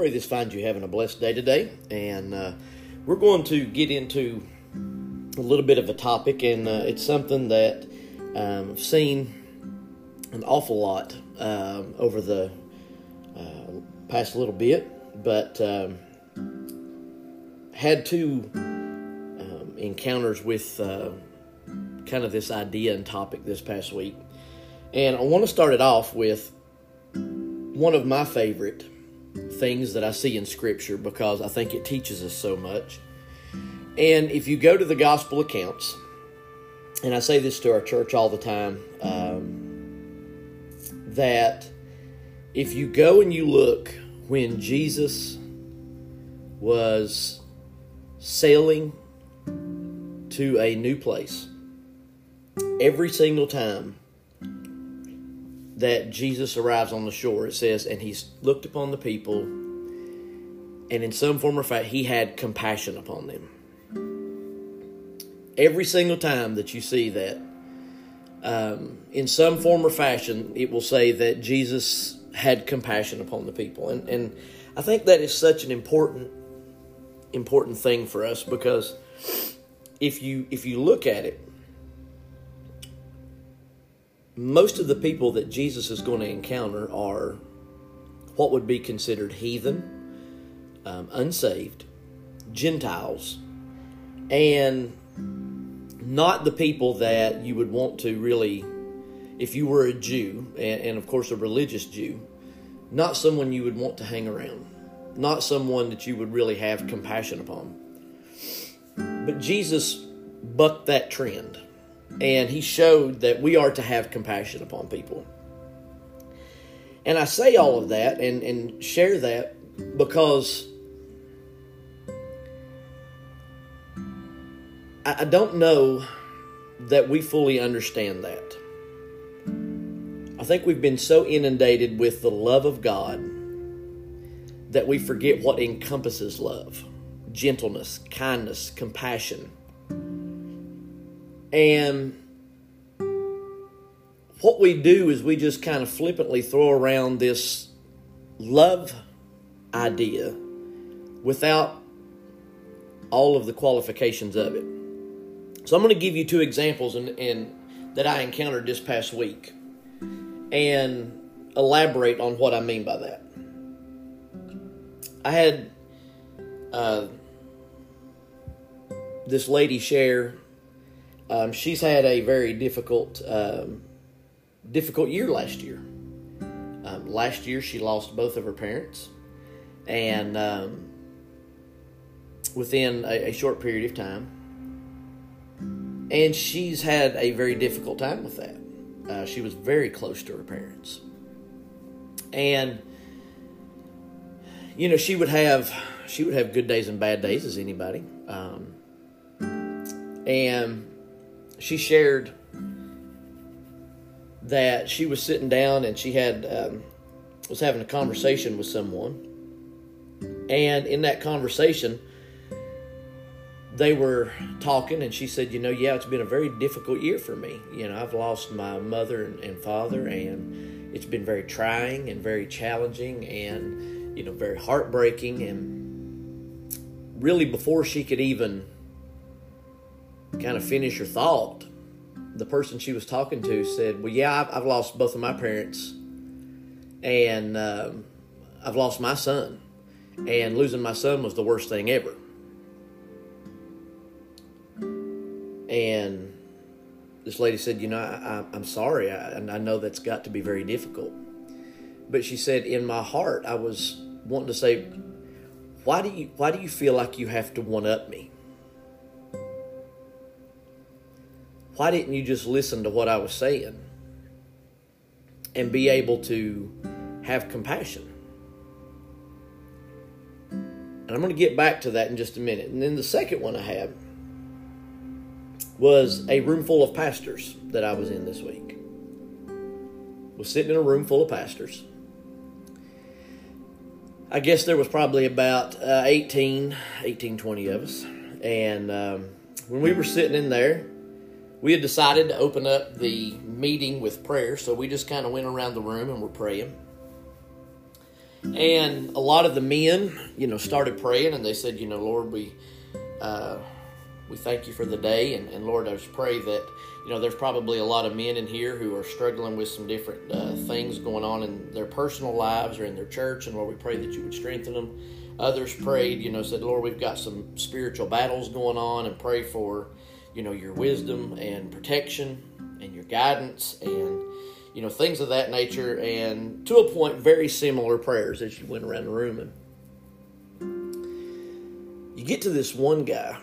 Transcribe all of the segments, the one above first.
pray this finds you having a blessed day today. And uh, we're going to get into a little bit of a topic, and uh, it's something that um, I've seen an awful lot um, over the uh, past little bit, but um, had two um, encounters with uh, kind of this idea and topic this past week. And I want to start it off with one of my favorite things that I see in Scripture because I think it teaches us so much. And if you go to the gospel accounts, and I say this to our church all the time, um, that if you go and you look when Jesus was sailing to a new place, every single time that Jesus arrives on the shore, it says, and he looked upon the people, and in some form or fact, he had compassion upon them. Every single time that you see that, um, in some form or fashion, it will say that Jesus had compassion upon the people, and and I think that is such an important important thing for us because if you if you look at it most of the people that Jesus is going to encounter are what would be considered heathen, um, unsaved, Gentiles, and not the people that you would want to really, if you were a Jew, and, and of course a religious Jew, not someone you would want to hang around, not someone that you would really have compassion upon. But Jesus bucked that trend and he showed that we are to have compassion upon people. And I say all of that and, and share that because I, I don't know that we fully understand that. I think we've been so inundated with the love of God that we forget what encompasses love gentleness, kindness, compassion and what we do is we just kind of flippantly throw around this love idea without all of the qualifications of it. So I'm going to give you two examples in, that I encountered this past week and elaborate on what I mean by that. I had uh, this lady share um, she's had a very difficult, um, difficult year last year. Um, last year, she lost both of her parents, and um, within a, a, short period of time, and she's had a very difficult time with that. Uh, she was very close to her parents, and you know she would have she would have good days and bad days as anybody, um, and she shared that she was sitting down and she had um, was having a conversation with someone, and in that conversation, they were talking, and she said, "You know, yeah, it's been a very difficult year for me. You know, I've lost my mother and, and father, and it's been very trying and very challenging, and you know, very heartbreaking, and really, before she could even." Kind of finish her thought, the person she was talking to said, Well, yeah, I've, I've lost both of my parents, and um, I've lost my son. And losing my son was the worst thing ever. And this lady said, You know, I, am sorry, I, and I know that's got to be very difficult. But she said, In my heart, I was wanting to say, why do you why do you feel like you have to one up me? Why didn't you just listen to what I was saying and be able to have compassion? And I'm going to get back to that in just a minute. And then the second one I had was a room full of pastors that I was in this week. Was sitting in a room full of pastors. I guess there was probably about uh, 18, 18, 20 of us. And um, when we were sitting in there, we had decided to open up the meeting with prayer, so we just kind of went around the room and were praying. And a lot of the men, you know, started praying and they said, you know, Lord, we uh, we thank you for the day. And, and, Lord, I just pray that, you know, there's probably a lot of men in here who are struggling with some different uh, things going on in their personal lives or in their church. And Lord, we pray that you would strengthen them. Others prayed, you know, said, Lord, we've got some spiritual battles going on and pray for, you know, your wisdom and protection and your guidance and you know, things of that nature, and to a point, very similar prayers as you went around the room. And you get to this one guy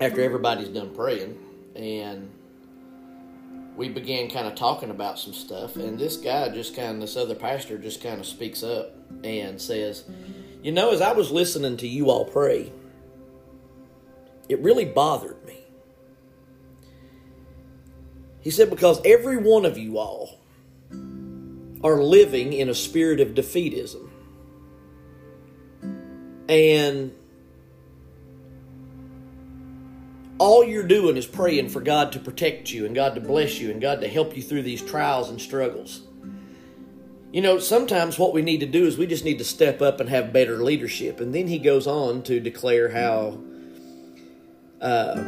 after everybody's done praying, and we began kind of talking about some stuff, and this guy just kind of, this other pastor just kind of speaks up and says, You know, as I was listening to you all pray, it really bothered me he said, Because every one of you all are living in a spirit of defeatism. And all you're doing is praying for God to protect you and God to bless you and God to help you through these trials and struggles. You know, sometimes what we need to do is we just need to step up and have better leadership. And then he goes on to declare how uh,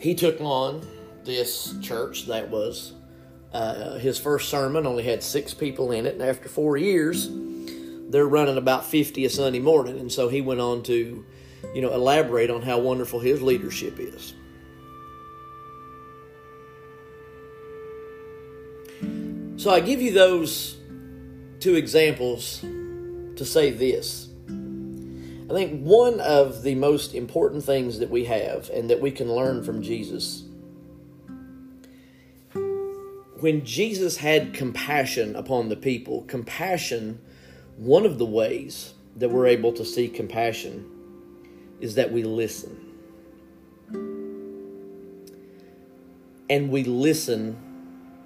he took on this church that was uh, his first sermon only had six people in it, and after four years, they're running about 50 a Sunday morning. And so he went on to, you know, elaborate on how wonderful his leadership is. So I give you those two examples to say this. I think one of the most important things that we have and that we can learn from Jesus when Jesus had compassion upon the people, compassion, one of the ways that we're able to see compassion is that we listen. And we listen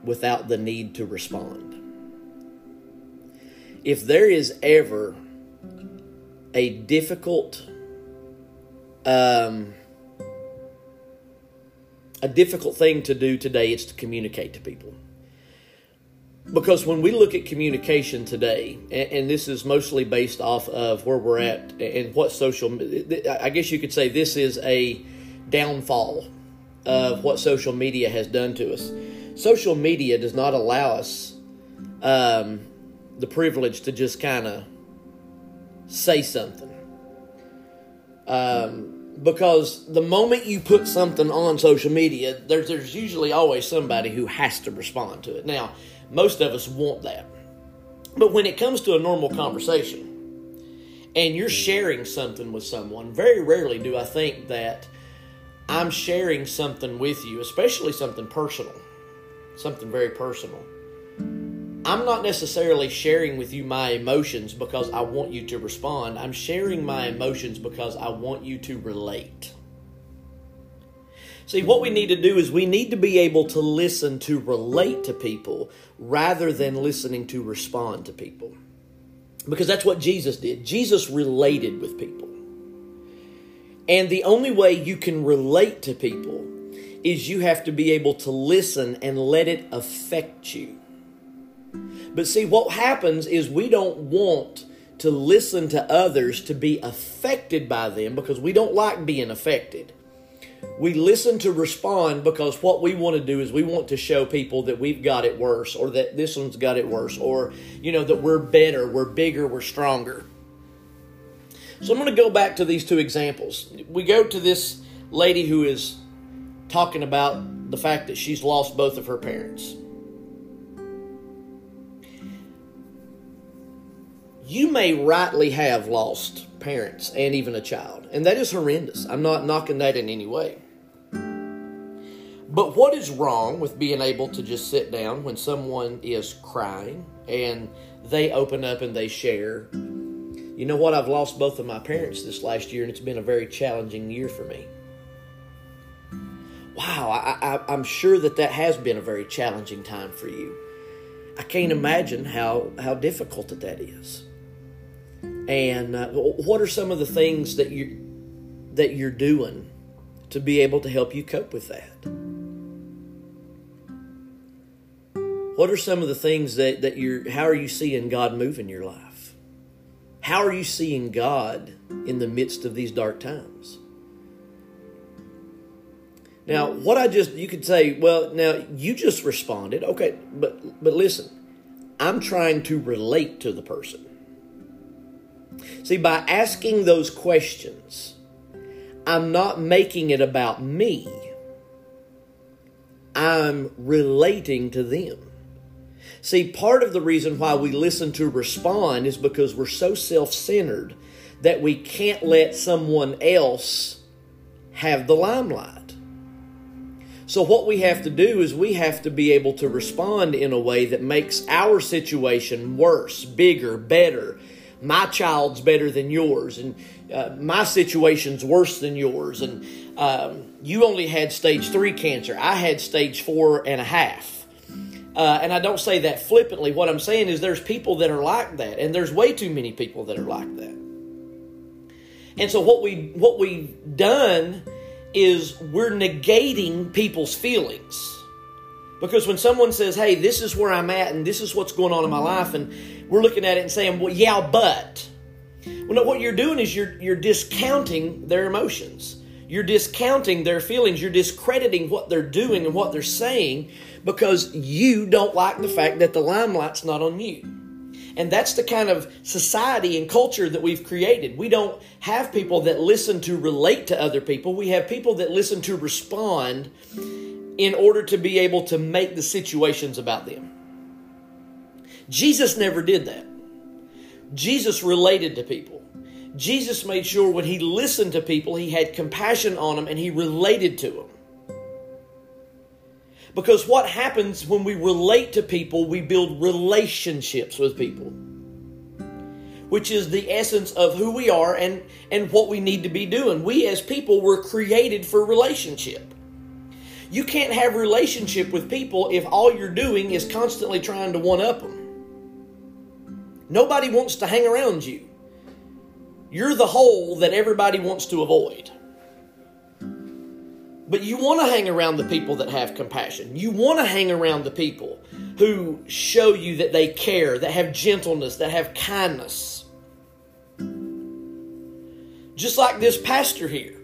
without the need to respond. If there is ever a difficult um, a difficult thing to do today is to communicate to people. Because when we look at communication today, and, this is mostly based off of where we're at and what social, I guess you could say this is a downfall of what social media has done to us. Social media does not allow us um, the privilege to just kind of say something. Um, because the moment you put something on social media, there's, there's usually always somebody who has to respond to it. Now, most of us want that. But when it comes to a normal conversation and you're sharing something with someone, very rarely do I think that I'm sharing something with you, especially something personal, something very personal. I'm not necessarily sharing with you my emotions because I want you to respond. I'm sharing my emotions because I want you to relate. See, what we need to do is we need to be able to listen to relate to people rather than listening to respond to people. Because that's what Jesus did. Jesus related with people. And the only way you can relate to people is you have to be able to listen and let it affect you. But see, what happens is we don't want to listen to others to be affected by them because we don't like being affected. We listen to respond because what we want to do is we want to show people that we've got it worse or that this one's got it worse or, you know, that we're better, we're bigger, we're stronger. So I'm going to go back to these two examples. We go to this lady who is talking about the fact that she's lost both of her parents. You may rightly have lost parents and even a child, and that is horrendous. I'm not knocking that in any way. But what is wrong with being able to just sit down when someone is crying and they open up and they share? You know what? I've lost both of my parents this last year, and it's been a very challenging year for me. Wow, I, am sure that that has been a very challenging time for you. I can't imagine how, how difficult that, that is and uh, what are some of the things that you that you're doing to be able to help you cope with that What are some of the things that, that you're, how are you seeing God move in your life? How are you seeing God in the midst of these dark times? Now, what I just, you could say, well, now you just responded. Okay, but, but listen, I'm trying to relate to the person. See, by asking those questions, I'm not making it about me. I'm relating to them. See, part of the reason why we listen to respond is because we're so self centered that we can't let someone else have the limelight. So, what we have to do is we have to be able to respond in a way that makes our situation worse, bigger, better. My child's better than yours, and uh, my situation's worse than yours. And um, you only had stage three cancer, I had stage four and a half. Uh, and I don't say that flippantly. What I'm saying is there's people that are like that, and there's way too many people that are like that. And so what we what we've done is we're negating people's feelings. Because when someone says, hey, this is where I'm at and this is what's going on in my life, and we're looking at it and saying, well, yeah, but. Well, no, what you're doing is you're, you're discounting their emotions. You're discounting their feelings. You're discrediting what they're doing and what they're saying because you don't like the fact that the limelight's not on you. And that's the kind of society and culture that we've created. We don't have people that listen to relate to other people. We have people that listen to respond in order to be able to make the situations about them. Jesus never did that. Jesus related to people. Jesus made sure when he listened to people, he had compassion on them and he related to them. Because what happens when we relate to people, we build relationships with people, which is the essence of who we are and, and what we need to be doing. We as people were created for relationship. You can't have relationship with people if all you're doing is constantly trying to one up them. Nobody wants to hang around you. You're the hole that everybody wants to avoid. But you want to hang around the people that have compassion. You want to hang around the people who show you that they care, that have gentleness, that have kindness. Just like this pastor here.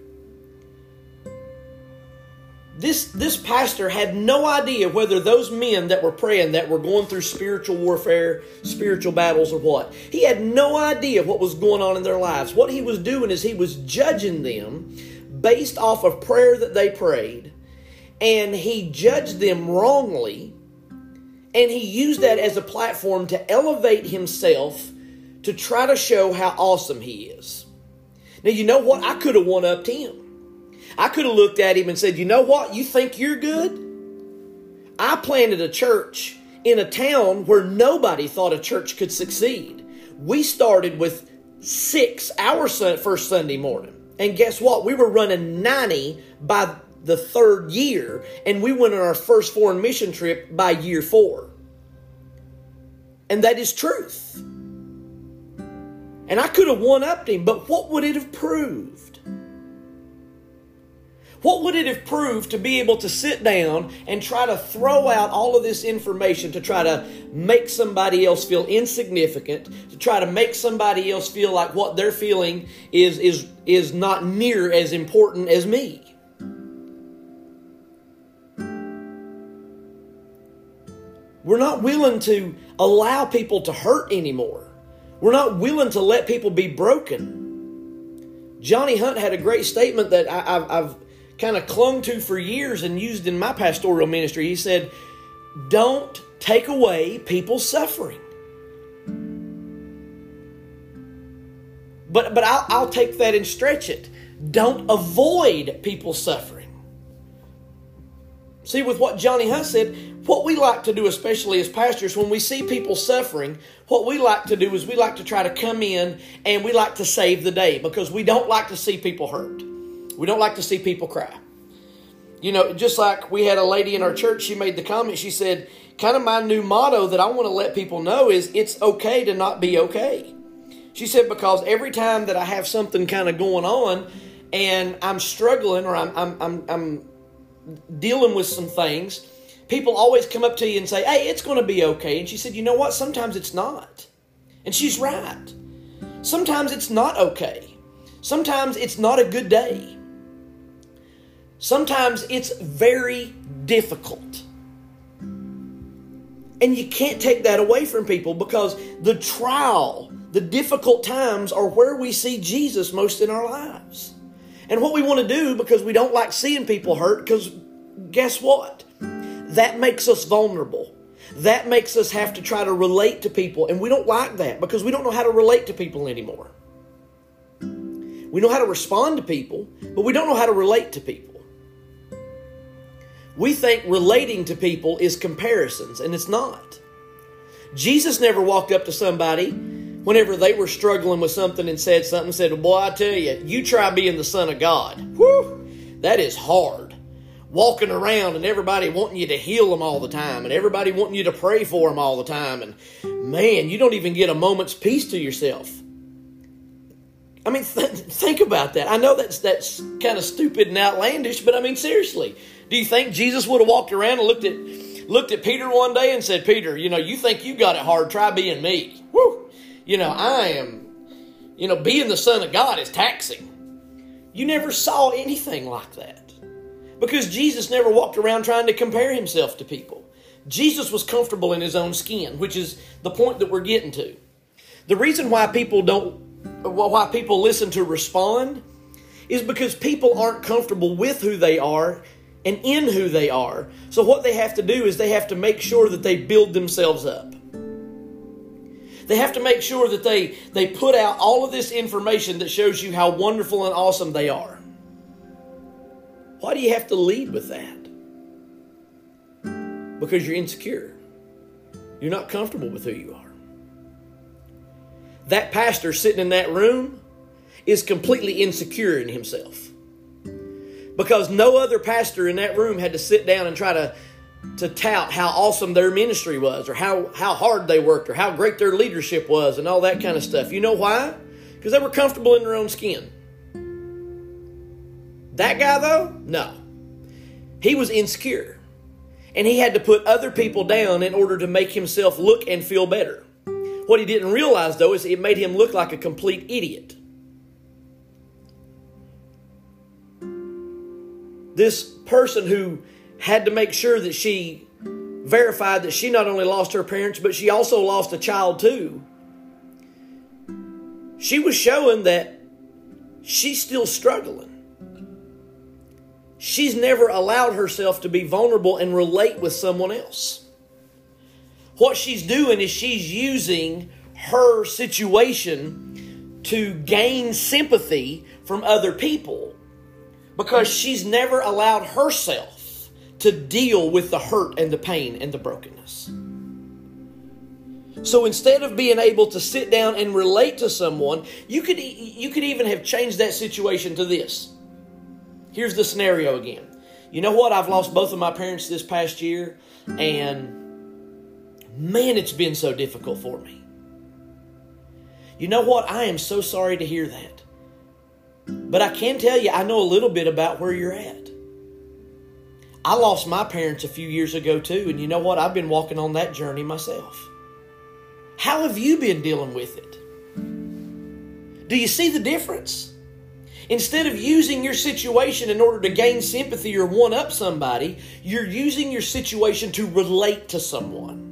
This, this pastor had no idea whether those men that were praying that were going through spiritual warfare, spiritual battles, or what. He had no idea what was going on in their lives. What he was doing is he was judging them based off of prayer that they prayed, and he judged them wrongly, and he used that as a platform to elevate himself to try to show how awesome he is. Now, you know what? I could have one upped him. I could have looked at him and said, You know what? You think you're good? I planted a church in a town where nobody thought a church could succeed. We started with six our first Sunday morning. And guess what? We were running 90 by the third year, and we went on our first foreign mission trip by year four. And that is truth. And I could have one upped him, but what would it have proved? What would it have proved to be able to sit down and try to throw out all of this information to try to make somebody else feel insignificant, to try to make somebody else feel like what they're feeling is, is, is not near as important as me? We're not willing to allow people to hurt anymore. We're not willing to let people be broken. Johnny Hunt had a great statement that I, have kind of clung to for years and used in my pastoral ministry. He said, Don't take away people's suffering. But, but I'll, I'll take that and stretch it. Don't avoid people's suffering. See, with what Johnny Hunt said, what we like to do, especially as pastors, when we see people suffering, what we like to do is we like to try to come in and we like to save the day because we don't like to see people hurt. We don't like to see people cry. You know, just like we had a lady in our church, she made the comment, she said, kind of my new motto that I want to let people know is it's okay to not be okay. She said, because every time that I have something kind of going on and I'm struggling or I'm, I'm, I'm, I'm dealing with some things, people always come up to you and say, hey, it's going to be okay. And she said, you know what? Sometimes it's not. And she's right. Sometimes it's not okay. Sometimes it's not a good day. Sometimes it's very difficult. And you can't take that away from people because the trial, the difficult times are where we see Jesus most in our lives. And what we want to do because we don't like seeing people hurt, because guess what? That makes us vulnerable. That makes us have to try to relate to people. And we don't like that because we don't know how to relate to people anymore. We know how to respond to people, but we don't know how to relate to people. We think relating to people is comparisons, and it's not. Jesus never walked up to somebody whenever they were struggling with something and said something, said, well, Boy, I tell you, you try being the Son of God. Whew, that is hard. Walking around and everybody wanting you to heal them all the time and everybody wanting you to pray for them all the time. And man, you don't even get a moment's peace to yourself. I mean, th- think about that. I know that's that's kind of stupid and outlandish, but I mean, seriously, do you think Jesus would have walked around and looked at looked at Peter one day and said, "Peter, you know, you think you got it hard? Try being me." Woo! You know, I am. You know, being the son of God is taxing. You never saw anything like that because Jesus never walked around trying to compare himself to people. Jesus was comfortable in his own skin, which is the point that we're getting to. The reason why people don't, why people listen to respond, is because people aren't comfortable with who they are and in who they are. So, what they have to do is they have to make sure that they build themselves up. They have to make sure that they, they put out all of this information that shows you how wonderful and awesome they are. Why do you have to lead with that? Because you're insecure. You're not comfortable with who you are. That pastor sitting in that room is completely insecure in himself because no other pastor in that room had to sit down and try to to tout how awesome their ministry was or how, how hard they worked or how great their leadership was and all that kind of stuff. You know why? Because they were comfortable in their own skin. That guy, though, no. He was insecure. And he had to put other people down in order to make himself look and feel better. What he didn't realize, though, is it made him look like a complete idiot. This person who had to make sure that she verified that she not only lost her parents, but she also lost a child too. She was showing that she's still struggling. She's never allowed herself to be vulnerable and relate with someone else. What she's doing is she's using her situation to gain sympathy from other people because she's never allowed herself to deal with the hurt and the pain and the brokenness. So instead of being able to sit down and relate to someone, you could you could even have changed that situation to this. Here's the scenario again. You know what? I've lost both of my parents this past year and man, it's been so difficult for me. You know what? I am so sorry to hear that. But I can tell you, I know a little bit about where you're at. I lost my parents a few years ago too, and you know what? I've been walking on that journey myself. How have you been dealing with it? Do you see the difference? Instead of using your situation in order to gain sympathy or one up somebody, you're using your situation to relate to someone.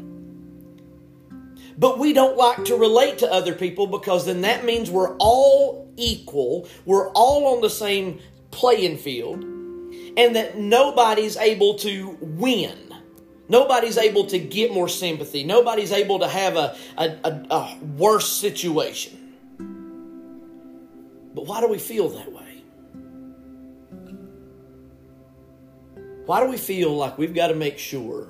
But we don't like to relate to other people because then that means we're all equal, we're all on the same playing field, and that nobody's able to win. Nobody's able to get more sympathy. Nobody's able to have a, a, a, a worse situation. But why do we feel that way? Why do we feel like we've got to make sure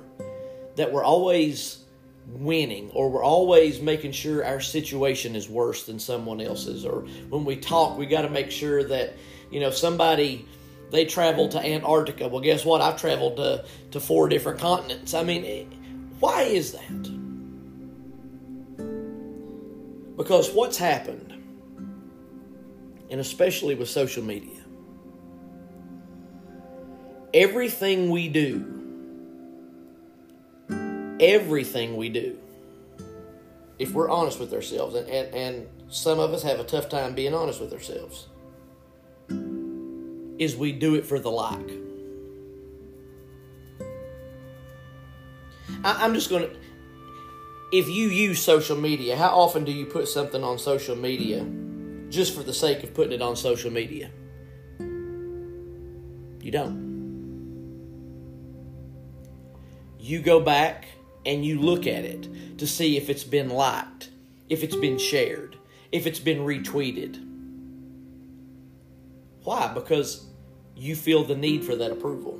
that we're always winning or we're always making sure our situation is worse than someone else's or when we talk we got to make sure that you know somebody they traveled to antarctica. Well guess what? I've traveled to, to four different continents. I mean why is that? Because what's happened and especially with social media everything we do everything we do, if we're honest with ourselves, and, and, and some of us have a tough time being honest with ourselves, is we do it for the like. I, I'm just going to. If you use social media, how often do you put something on social media just for the sake of putting it on social media? You don't. You go back and you look at it to see if it's been liked, if it's been shared, if it's been retweeted. Why? Because you feel the need for that approval.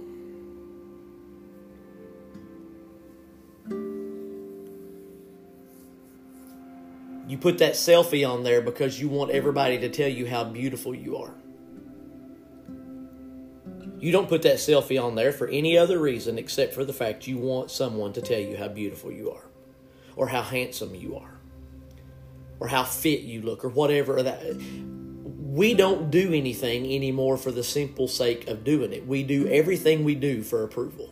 You put that selfie on there because you want everybody to tell you how beautiful you are. You don't put that selfie on there for any other reason except for the fact you want someone to tell you how beautiful you are, or how handsome you are, or how fit you look, or whatever that. We don't do anything anymore for the simple sake of doing it. We do everything we do for approval.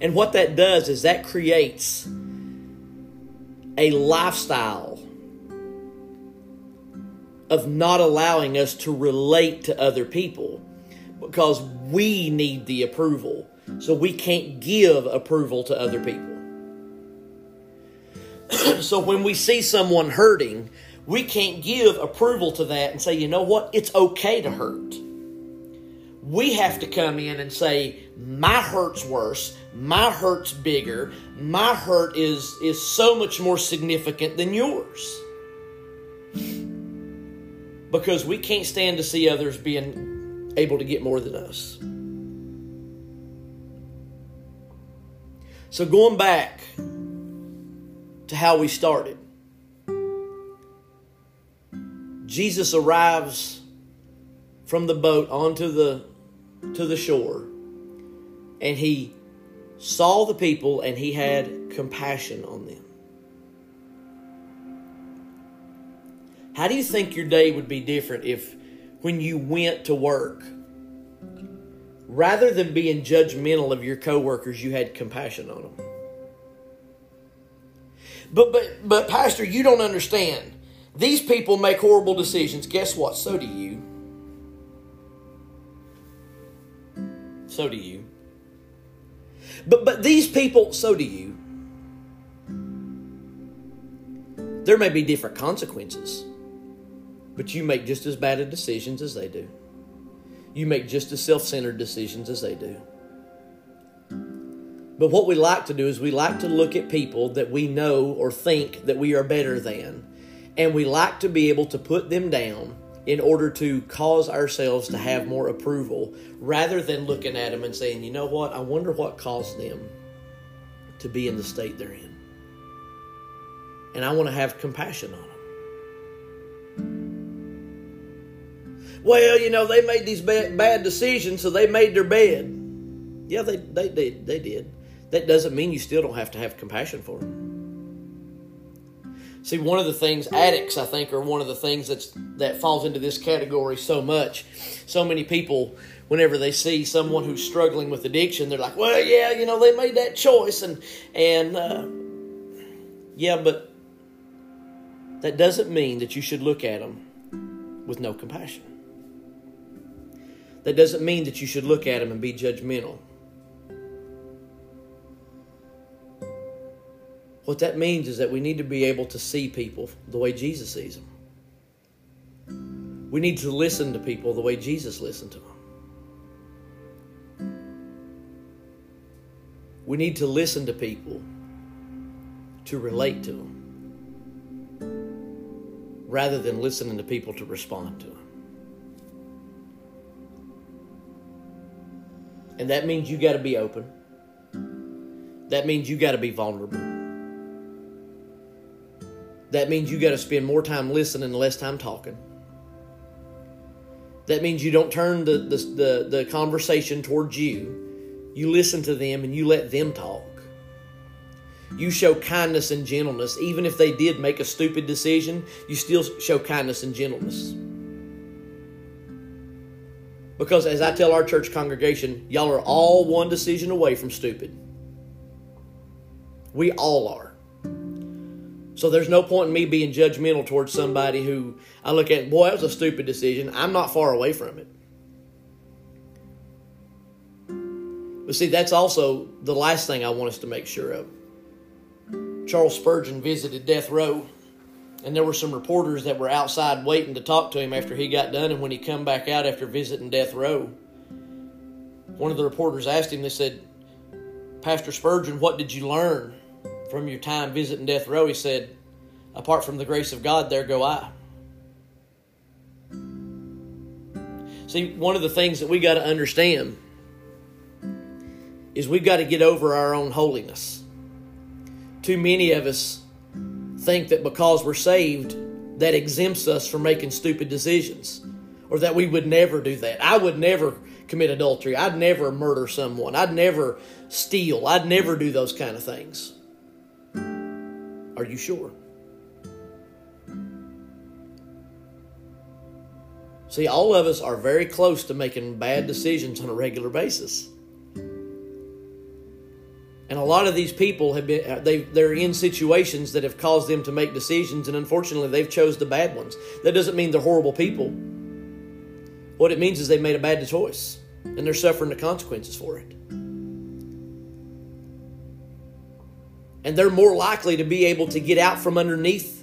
And what that does is that creates a lifestyle of not allowing us to relate to other people because we need the approval. So we can't give approval to other people. so when we see someone hurting, we can't give approval to that and say, you know what, it's okay to hurt. We have to come in and say, my hurt's worse, my hurt's bigger, my hurt is, is so much more significant than yours. Because we can't stand to see others being able to get more than us. So, going back to how we started, Jesus arrives from the boat onto the to the shore and he saw the people and he had compassion on them. How do you think your day would be different if when you went to work rather than being judgmental of your coworkers you had compassion on them? But but but pastor, you don't understand. These people make horrible decisions. Guess what? So do you. So do you. But but these people, so do you. There may be different consequences, but you make just as bad of decisions as they do. You make just as self-centered decisions as they do. But what we like to do is we like to look at people that we know or think that we are better than, and we like to be able to put them down in order to cause ourselves to have more approval rather than looking at them and saying, you know what, I wonder what caused them to be in the state they're in. And I want to have compassion on them. Well, you know, they made these bad, decisions, so they made their bed. Yeah, they, they, they, they did. That doesn't mean you still don't have to have compassion for them. See, one of the things addicts, I think, are one of the things that's that falls into this category so much. So many people, whenever they see someone who's struggling with addiction, they're like, "Well, yeah, you know, they made that choice," and and uh, yeah, but that doesn't mean that you should look at them with no compassion. That doesn't mean that you should look at them and be judgmental. What that means is that we need to be able to see people the way Jesus sees them. We need to listen to people the way Jesus listened to them. We need to listen to people to relate to them rather than listening to people to respond to them. And that means you got to be open. That means you got to be vulnerable. That means you got to spend more time listening and less time talking. That means you don't turn the, the, the, the, conversation towards you. You listen to them and you let them talk. You show kindness and gentleness. Even if they did make a stupid decision, you still show kindness and gentleness. Because as I tell our church congregation, y'all are all one decision away from stupid. We all are. So there's no point in me being judgmental towards somebody who I look at, boy, that was a stupid decision. I'm not far away from it. But see, that's also the last thing I want us to make sure of. Charles Spurgeon visited death row, and there were some reporters that were outside waiting to talk to him after he got done. And when he come back out after visiting death row, one of the reporters asked him, they said, Pastor Spurgeon, what did you learn from your time visiting death row? He said, Apart from the grace of God, there go I. See, one of the things that we got to understand is we've got to get over our own holiness. Too many of us think that because we're saved, that exempts us from making stupid decisions or that we would never do that. I would never commit adultery. I'd never murder someone. I'd never steal. I'd never do those kind of things. Are you sure? See, all of us are very close to making bad decisions on a regular basis. And a lot of these people have been uh, they they're in situations that have caused them to make decisions and unfortunately they've chose the bad ones. That doesn't mean they're horrible people. What it means is they made a bad choice and they're suffering the consequences for it. And they're more likely to be able to get out from underneath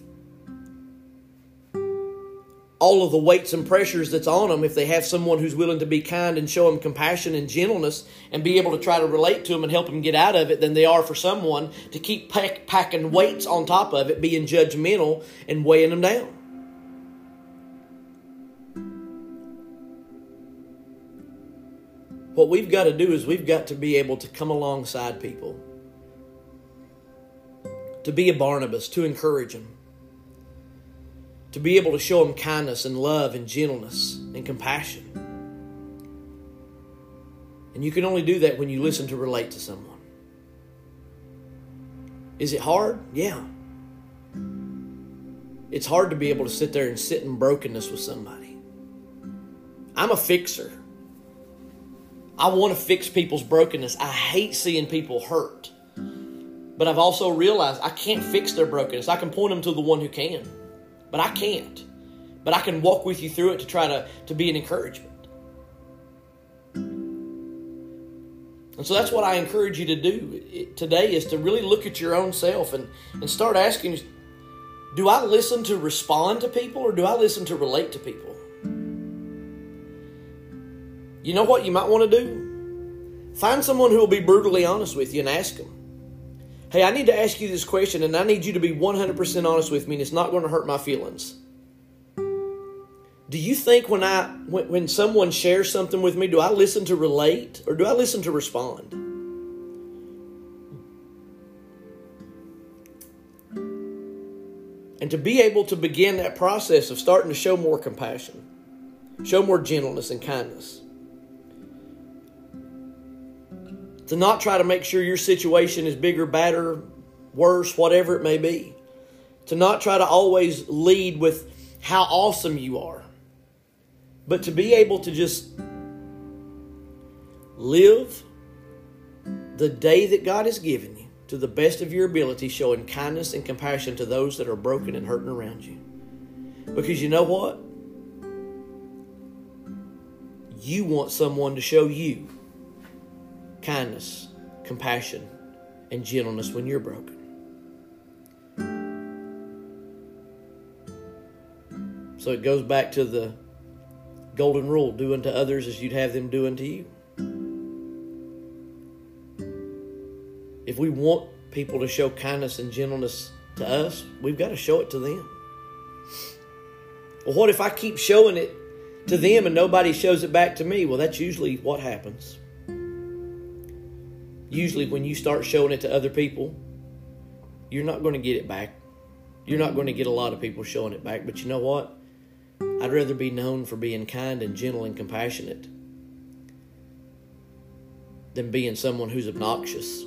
all of the weights and pressures that's on them if they have someone who's willing to be kind and show them compassion and gentleness and be able to try to relate to them and help them get out of it than they are for someone to keep pack, packing weights on top of it, being judgmental and weighing them down. What we've got to do is we've got to be able to come alongside people, to be a Barnabas, to encourage them to be able to show them kindness and love and gentleness and compassion. And you can only do that when you listen to relate to someone. Is it hard? Yeah. It's hard to be able to sit there and sit in brokenness with somebody. I'm a fixer. I want to fix people's brokenness. I hate seeing people hurt. But I've also realized I can't fix their brokenness. I can point them to the one who can but I can't. But I can walk with you through it to try to, to be an encouragement. And so that's what I encourage you to do today is to really look at your own self and, and start asking do I listen to respond to people or do I listen to relate to people? You know what you might want to do? Find someone who will be brutally honest with you and ask them. Hey, I need to ask you this question, and I need you to be 100% honest with me, and it's not going to hurt my feelings. Do you think when I when, when someone shares something with me, do I listen to relate or do I listen to respond? And to be able to begin that process of starting to show more compassion, show more gentleness and kindness. To not try to make sure your situation is bigger, badder, worse, whatever it may be. To not try to always lead with how awesome you are, but to be able to just live the day that God has given you to the best of your ability, showing kindness and compassion to those that are broken and hurting around you. Because you know what? You want someone to show you kindness, compassion, and gentleness when you're broken. So it goes back to the golden rule do unto others as you'd have them do unto you. If we want people to show kindness and gentleness to us, we've got to show it to them. Well, what if I keep showing it to them and nobody shows it back to me? Well, that's usually what happens usually when you start showing it to other people, you're not going to get it back. You're not going to get a lot of people showing it back. But you know what? I'd rather be known for being kind and gentle and compassionate than being someone who's obnoxious.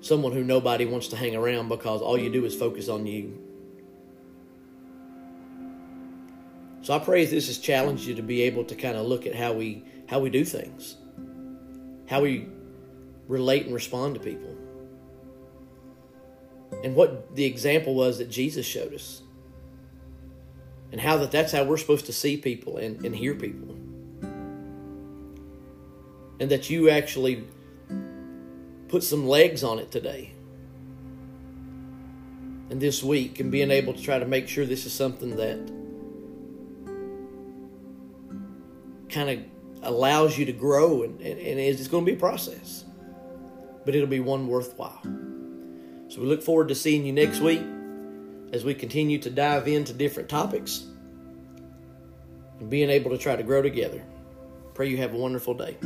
Someone who nobody wants to hang around because all you do is focus on you. So I pray this has challenged you to be able to kind of look at how we how we do things. How we relate and respond to people. and what the example was that Jesus showed us. And how that that's how we're supposed to see people and, and hear people. And that you actually put some legs on it today and this week and being able to try to make sure this is something that kind of allows you to grow and, and, and it's going to be a process but it'll be one worthwhile. So we look forward to seeing you next week as we continue to dive into different topics and being able to try to grow together. Pray you have a wonderful day